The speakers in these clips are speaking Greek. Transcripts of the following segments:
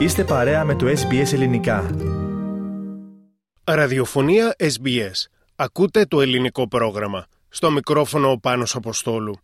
Είστε παρέα με το SBS Ελληνικά. Ραδιοφωνία SBS. Ακούτε το ελληνικό πρόγραμμα. Στο μικρόφωνο ο Πάνος Αποστόλου.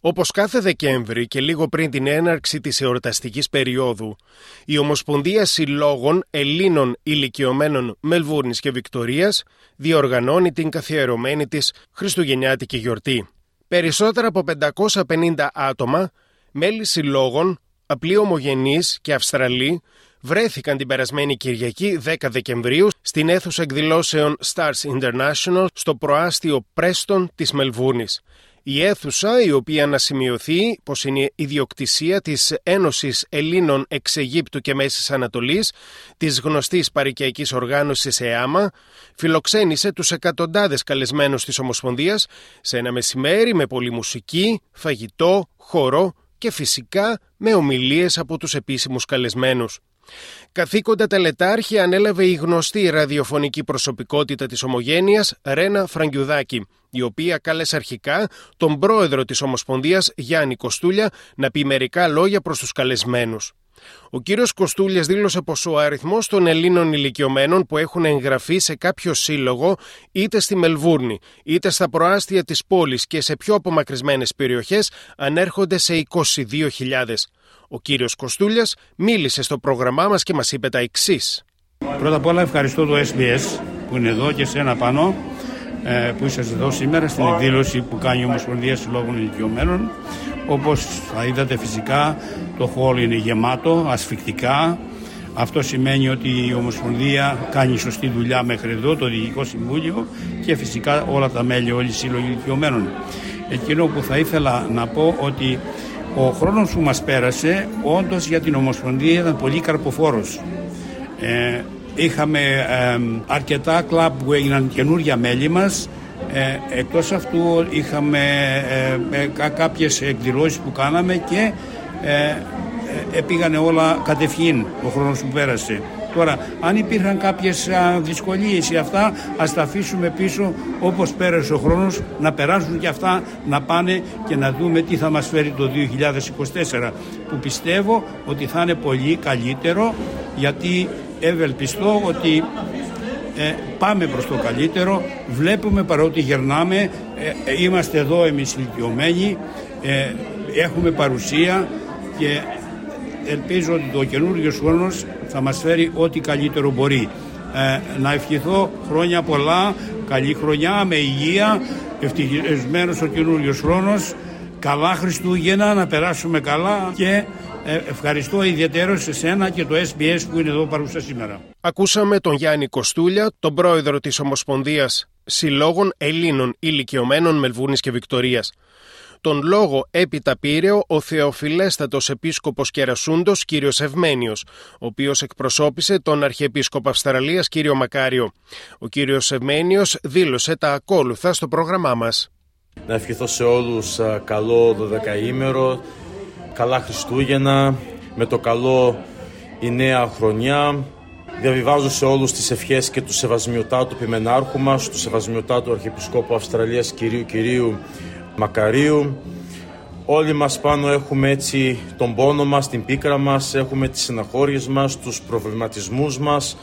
Όπως κάθε Δεκέμβρη και λίγο πριν την έναρξη της εορταστικής περίοδου, η Ομοσπονδία Συλλόγων Ελλήνων Ηλικιωμένων Μελβούρνης και Βικτορίας διοργανώνει την καθιερωμένη της Χριστουγεννιάτικη γιορτή. Περισσότερα από 550 άτομα, μέλη συλλόγων, απλοί ομογενείς και Αυστραλοί, βρέθηκαν την περασμένη Κυριακή 10 Δεκεμβρίου στην αίθουσα εκδηλώσεων Stars International στο προάστιο Πρέστον της Μελβούρνης. Η αίθουσα, η οποία να σημειωθεί πως είναι ιδιοκτησία της Ένωσης Ελλήνων εξ Αιγύπτου και Μέσης Ανατολής, της γνωστής παρικιακής οργάνωσης ΕΑΜΑ, φιλοξένησε τους εκατοντάδες καλεσμένους της Ομοσπονδίας σε ένα μεσημέρι με πολλή μουσική, φαγητό, χορό και φυσικά με ομιλίες από τους επίσημους καλεσμένους. Καθήκοντα τελετάρχη ανέλαβε η γνωστή ραδιοφωνική προσωπικότητα της Ομογένειας Ρένα Φραγκιουδάκη, η οποία κάλεσε αρχικά τον πρόεδρο της Ομοσπονδίας Γιάννη Κοστούλια να πει μερικά λόγια προς τους καλεσμένους. Ο κύριος Κοστούλιας δήλωσε πως ο αριθμός των Ελλήνων ηλικιωμένων που έχουν εγγραφεί σε κάποιο σύλλογο είτε στη Μελβούρνη είτε στα προάστια της πόλης και σε πιο απομακρυσμένες περιοχές ανέρχονται σε 22.000. Ο κύριος Κοστούλιας μίλησε στο πρόγραμμά μας και μας είπε τα εξής. Πρώτα απ' όλα ευχαριστώ το SBS που είναι εδώ και σένα πάνω ε, που είσαι εδώ σήμερα στην εκδήλωση που κάνει η Ομοσπονδία Συλλόγων Ηλικιωμένων. Όπως θα είδατε φυσικά το χώρο είναι γεμάτο, ασφικτικά. Αυτό σημαίνει ότι η Ομοσπονδία κάνει σωστή δουλειά μέχρι εδώ, το Διοικητικό Συμβούλιο και φυσικά όλα τα μέλη, όλοι οι σύλλογοι ηλικιωμένων. Εκείνο που θα ήθελα να πω ότι ο χρόνος που μας πέρασε όντως για την Ομοσπονδία ήταν πολύ καρποφόρος. Ε, είχαμε ε, αρκετά κλαμπ που έγιναν καινούργια μέλη μας ε, εκτός αυτού είχαμε ε, ε κάποιες εκδηλώσεις που κάναμε και ε, ε, πήγανε όλα κατευθείαν ο χρόνος που πέρασε. Τώρα, αν υπήρχαν κάποιες δυσκολίες ή αυτά, ας τα αφήσουμε πίσω όπως πέρασε ο χρόνος, να περάσουν και αυτά, να πάνε και να δούμε τι θα μας φέρει το 2024, που πιστεύω ότι θα είναι πολύ καλύτερο, γιατί ευελπιστώ ότι ε, πάμε προς το καλύτερο, βλέπουμε παρότι γερνάμε, ε, ε, είμαστε εδώ εμείς ηλικιωμένοι, έχουμε παρουσία και ελπίζω ότι το καινούργιο χρόνος θα μας φέρει ό,τι καλύτερο μπορεί. να ευχηθώ χρόνια πολλά, καλή χρονιά, με υγεία, ευτυχισμένος ο καινούργιος χρόνος, καλά Χριστούγεννα, να περάσουμε καλά και ε, ευχαριστώ ιδιαίτερος σε σένα και το SBS που είναι εδώ παρούσα σήμερα. Ακούσαμε τον Γιάννη Κοστούλια, τον πρόεδρο της Ομοσπονδίας Συλλόγων Ελλήνων Ηλικιωμένων Μελβούνης και Βικτορίας. Τον λόγο έπειτα πήρε ο Θεοφιλέστατος Επίσκοπος Κερασούντος κύριος Ευμένιος, ο οποίος εκπροσώπησε τον Αρχιεπίσκοπο Αυστραλίας κύριο Μακάριο. Ο κύριος Ευμένιος δήλωσε τα ακόλουθα στο πρόγραμμά μας. Να ευχηθώ σε όλους καλό δωδεκαήμερο, καλά Χριστούγεννα, με το καλό η νέα χρονιά. Διαβιβάζω σε όλους τις ευχές και του σεβασμιωτάτου πιμενάρχου μας, του σεβασμιωτάτου Αρχιεπισκόπου Αυστραλίας κυρίου κυρίου Μακαρίου. Όλοι μας πάνω έχουμε έτσι τον πόνο μας, την πίκρα μας, έχουμε τις συναχώριες μας, τους προβληματισμούς μας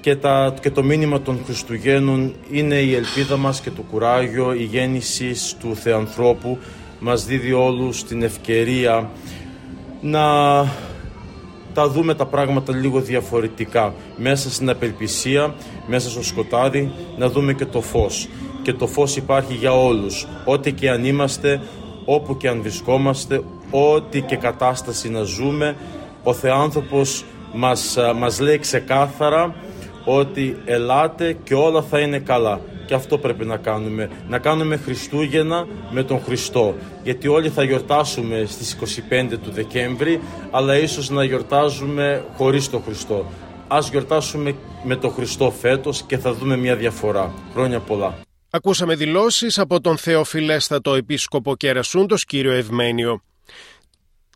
και, τα, και το μήνυμα των Χριστουγέννων είναι η ελπίδα μας και το κουράγιο, η γέννηση του Θεανθρώπου μας δίδει όλους την ευκαιρία να τα δούμε τα πράγματα λίγο διαφορετικά. Μέσα στην απελπισία, μέσα στο σκοτάδι, να δούμε και το φως. Και το φως υπάρχει για όλους. Ό,τι και αν είμαστε, όπου και αν βρισκόμαστε, ό,τι και κατάσταση να ζούμε, ο Θεάνθρωπος μας, μας λέει ξεκάθαρα ότι ελάτε και όλα θα είναι καλά. Και αυτό πρέπει να κάνουμε. Να κάνουμε Χριστούγεννα με τον Χριστό. Γιατί όλοι θα γιορτάσουμε στις 25 του Δεκέμβρη, αλλά ίσως να γιορτάζουμε χωρίς τον Χριστό. Ας γιορτάσουμε με τον Χριστό φέτος και θα δούμε μια διαφορά. Χρόνια πολλά. Ακούσαμε δηλώσεις από τον Θεοφιλέστατο Επίσκοπο Κερασούντος, κύριο Ευμένιο.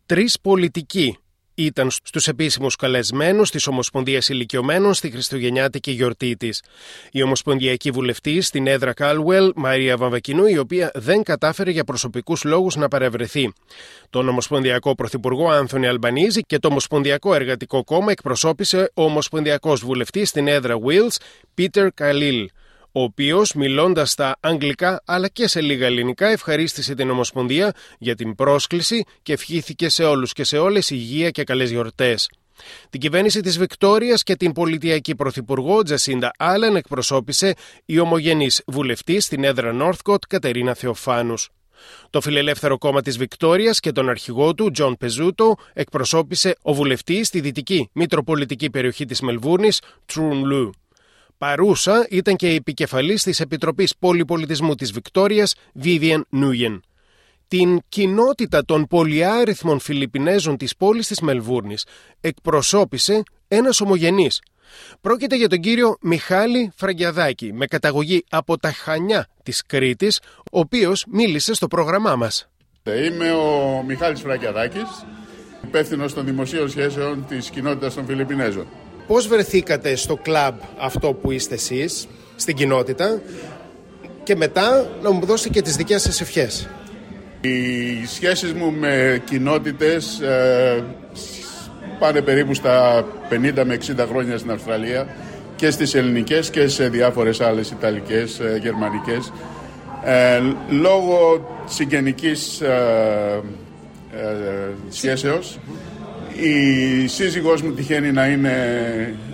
Τρεις πολιτικοί ήταν στους επίσημους καλεσμένους της Ομοσπονδίας Ηλικιωμένων στη Χριστουγεννιάτικη γιορτή της. Η Ομοσπονδιακή Βουλευτή στην έδρα Κάλουελ, Μαρία Βαμβακινού, η οποία δεν κατάφερε για προσωπικούς λόγους να παρευρεθεί. Τον Ομοσπονδιακό Πρωθυπουργό Άνθονη Αλμπανίζη και το Ομοσπονδιακό Εργατικό Κόμμα εκπροσώπησε ο Ομοσπονδιακός Βουλευτής στην έδρα Wills, Πίτερ Καλίλ ο οποίος, μιλώντας στα αγγλικά αλλά και σε λίγα ελληνικά, ευχαρίστησε την Ομοσπονδία για την πρόσκληση και ευχήθηκε σε όλους και σε όλες υγεία και καλές γιορτές. Την κυβέρνηση της Βικτόριας και την πολιτειακή πρωθυπουργό Τζασίντα Άλεν εκπροσώπησε η ομογενής βουλευτής στην έδρα Νόρθκοτ Κατερίνα Θεοφάνους. Το Φιλελεύθερο Κόμμα της Βικτόριας και τον αρχηγό του, Τζον Πεζούτο, εκπροσώπησε ο βουλευτής στη δυτική Μητροπολιτική περιοχή της Μελβούρνης, Τρουν Λου. Παρούσα ήταν και η επικεφαλής της Επιτροπής Πολυπολιτισμού της Βικτόριας, Βίβιαν Νούγεν. Την κοινότητα των πολυάριθμων Φιλιππινέζων της πόλης της Μελβούρνης εκπροσώπησε ένας ομογενής. Πρόκειται για τον κύριο Μιχάλη Φραγκιαδάκη, με καταγωγή από τα Χανιά της Κρήτης, ο οποίος μίλησε στο πρόγραμμά μας. Είμαι ο Μιχάλης Φραγκιαδάκης, υπεύθυνος των δημοσίων σχέσεων της κοινότητας των Φιλιππινέζων. Πώς βρεθήκατε στο κλαμπ αυτό που είστε εσείς, στην κοινότητα και μετά να μου δώσετε και τις δικές σας ευχές; Οι σχέσεις μου με κοινότητες ε, πάνε περίπου στα 50 με 60 χρόνια στην Αυστραλία και στις ελληνικές και σε διάφορες άλλες ιταλικές, ε, γερμανικές. Ε, λόγω συγγενικής ε, ε σχέσεως η σύζυγός μου τυχαίνει να είναι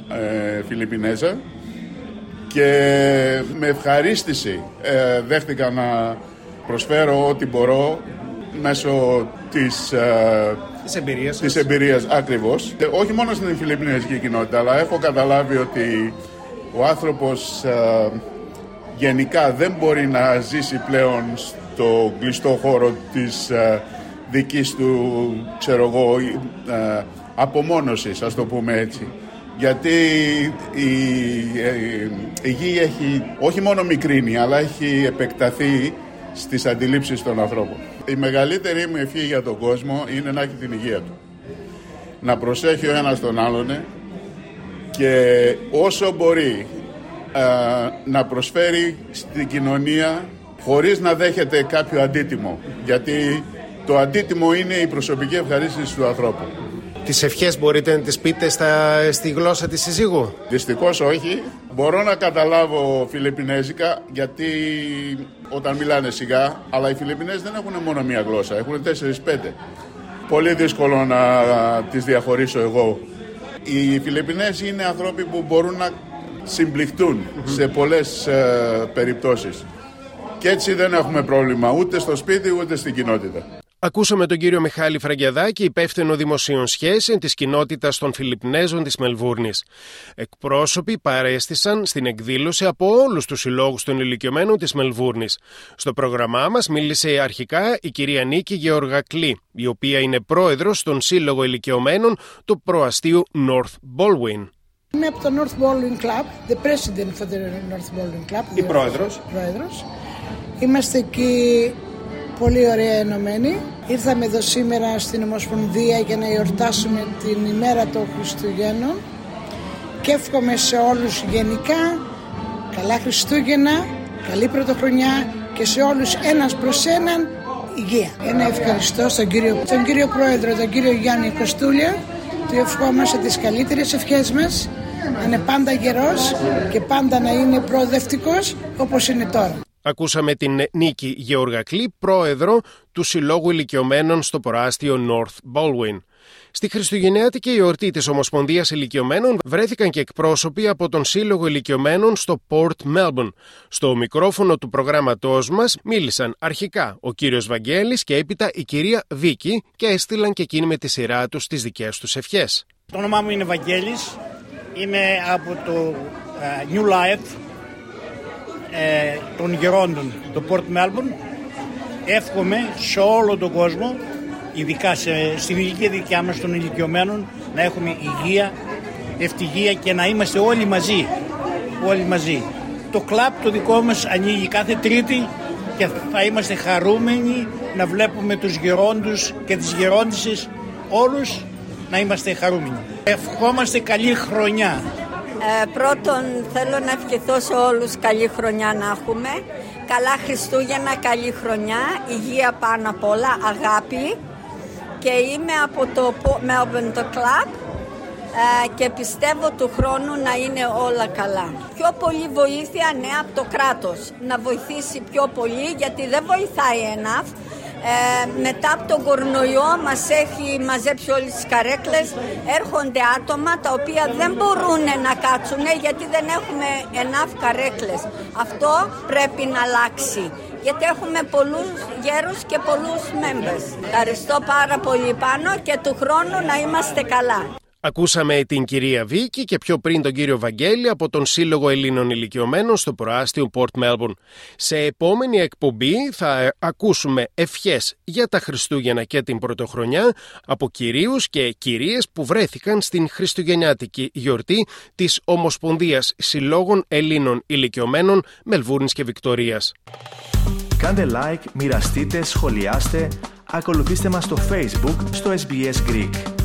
ε, Φιλιππινέζα και με ευχαρίστηση ε, δέχτηκα να προσφέρω ό,τι μπορώ μέσω της, ε, της εμπειρίας, της εμπειρίας ακριβώς. Ε, όχι μόνο στην Φιλιππινέζικη κοινότητα, αλλά έχω καταλάβει ότι ο άνθρωπος ε, γενικά δεν μπορεί να ζήσει πλέον στο κλειστό χώρο της δικής του, ξέρω εγώ, ε, απομόνωσης, ας το πούμε έτσι. Γιατί η, η, γη έχει όχι μόνο μικρύνει, αλλά έχει επεκταθεί στις αντιλήψεις των ανθρώπων. Η μεγαλύτερη μου ευχή για τον κόσμο είναι να έχει την υγεία του. Να προσέχει ο ένας τον άλλον και όσο μπορεί ε, να προσφέρει στην κοινωνία χωρίς να δέχεται κάποιο αντίτιμο. Γιατί το αντίτιμο είναι η προσωπική ευχαρίστηση του ανθρώπου. Τις ευχές μπορείτε να τις πείτε στα, στη γλώσσα της συζύγου; Δυστυχώς όχι. Μπορώ να καταλάβω Φιλιππινέζικα γιατί όταν μιλάνε σιγά, αλλά οι Φιλιππινέζοι δεν έχουν μόνο μία γλώσσα, έχουν τέσσερις-πέντε. Πολύ δύσκολο να τις διαχωρίσω εγώ. Οι Φιλιππινέζοι είναι άνθρωποι που μπορούν να συμπληκτούν σε πολλές ε, περιπτώσεις. Και έτσι δεν έχουμε πρόβλημα ούτε στο σπίτι ούτε στην κοινότητα. Ακούσαμε τον κύριο Μιχάλη Φραγκιαδάκη, υπεύθυνο δημοσίων σχέσεων της κοινότητας των Φιλιππινέζων της Μελβούρνης. Εκπρόσωποι παρέστησαν στην εκδήλωση από όλους τους συλλόγους των ηλικιωμένων της Μελβούρνης. Στο πρόγραμμά μας μίλησε αρχικά η κυρία Νίκη Γεωργακλή, η οποία είναι πρόεδρος των Σύλλογο Ηλικιωμένων του προαστίου North Baldwin. Είμαι από το North Baldwin Club, the president for the North Baldwin Club. Η πρόεδρος. πρόεδρος. Είμαστε εκεί πολύ ωραία ενωμένοι. Ήρθαμε εδώ σήμερα στην Ομοσπονδία για να γιορτάσουμε την ημέρα των Χριστουγέννων και εύχομαι σε όλους γενικά καλά Χριστούγεννα, καλή Πρωτοχρονιά και σε όλους ένας προς έναν υγεία. Ένα ευχαριστώ στον κύριο, τον κύριο Πρόεδρο, τον κύριο Γιάννη Κοστούλια του ευχόμαστε τις καλύτερες ευχές μας να είναι πάντα γερός και πάντα να είναι προοδευτικός όπως είναι τώρα. Ακούσαμε την Νίκη Γεωργακλή, πρόεδρο του Συλλόγου Ηλικιωμένων στο προάστιο North Baldwin. Στη Χριστουγεννιάτικη εορτή της Ομοσπονδίας Ηλικιωμένων βρέθηκαν και εκπρόσωποι από τον Σύλλογο Ηλικιωμένων στο Port Melbourne. Στο μικρόφωνο του προγράμματός μας μίλησαν αρχικά ο κύριος Βαγγέλης και έπειτα η κυρία Βίκη και έστειλαν και εκείνοι με τη σειρά τους τις δικές τους ευχές. Το όνομά μου είναι Βαγγέλης. Είμαι από το uh, New Life ε, των γερόντων του Port Melbourne εύχομαι σε όλο τον κόσμο ειδικά σε, στην ηλικία δικιά μας των ηλικιωμένων να έχουμε υγεία, ευτυχία και να είμαστε όλοι μαζί όλοι μαζί το κλαπ το δικό μας ανοίγει κάθε τρίτη και θα είμαστε χαρούμενοι να βλέπουμε τους γερόντους και τις γερόντισες όλους να είμαστε χαρούμενοι. Ευχόμαστε καλή χρονιά. Ε, πρώτον θέλω να ευχηθώ σε όλους καλή χρονιά να έχουμε. Καλά Χριστούγεννα, καλή χρονιά, υγεία πάνω απ' όλα, αγάπη. Και είμαι από το Melbourne το Club ε, και πιστεύω του χρόνου να είναι όλα καλά. Πιο πολύ βοήθεια, ναι, από το κράτος. Να βοηθήσει πιο πολύ γιατί δεν βοηθάει enough ε, μετά από τον κορονοϊό μας έχει μαζέψει όλες τις καρέκλες. Έρχονται άτομα τα οποία δεν μπορούν να κάτσουν γιατί δεν έχουμε enough καρέκλες. Αυτό πρέπει να αλλάξει γιατί έχουμε πολλούς γέρους και πολλούς members. Ευχαριστώ πάρα πολύ πάνω και του χρόνου να είμαστε καλά Ακούσαμε την κυρία Βίκη και πιο πριν τον κύριο Βαγγέλη από τον Σύλλογο Ελλήνων Ηλικιωμένων στο προάστιο Port Melbourne. Σε επόμενη εκπομπή θα ακούσουμε ευχές για τα Χριστούγεννα και την Πρωτοχρονιά από κυρίους και κυρίες που βρέθηκαν στην Χριστουγεννιάτικη γιορτή της Ομοσπονδίας Συλλόγων Ελλήνων Ηλικιωμένων Μελβούρνης και Βικτορίας. Κάντε like, μοιραστείτε, σχολιάστε, ακολουθήστε μας στο Facebook στο SBS Greek.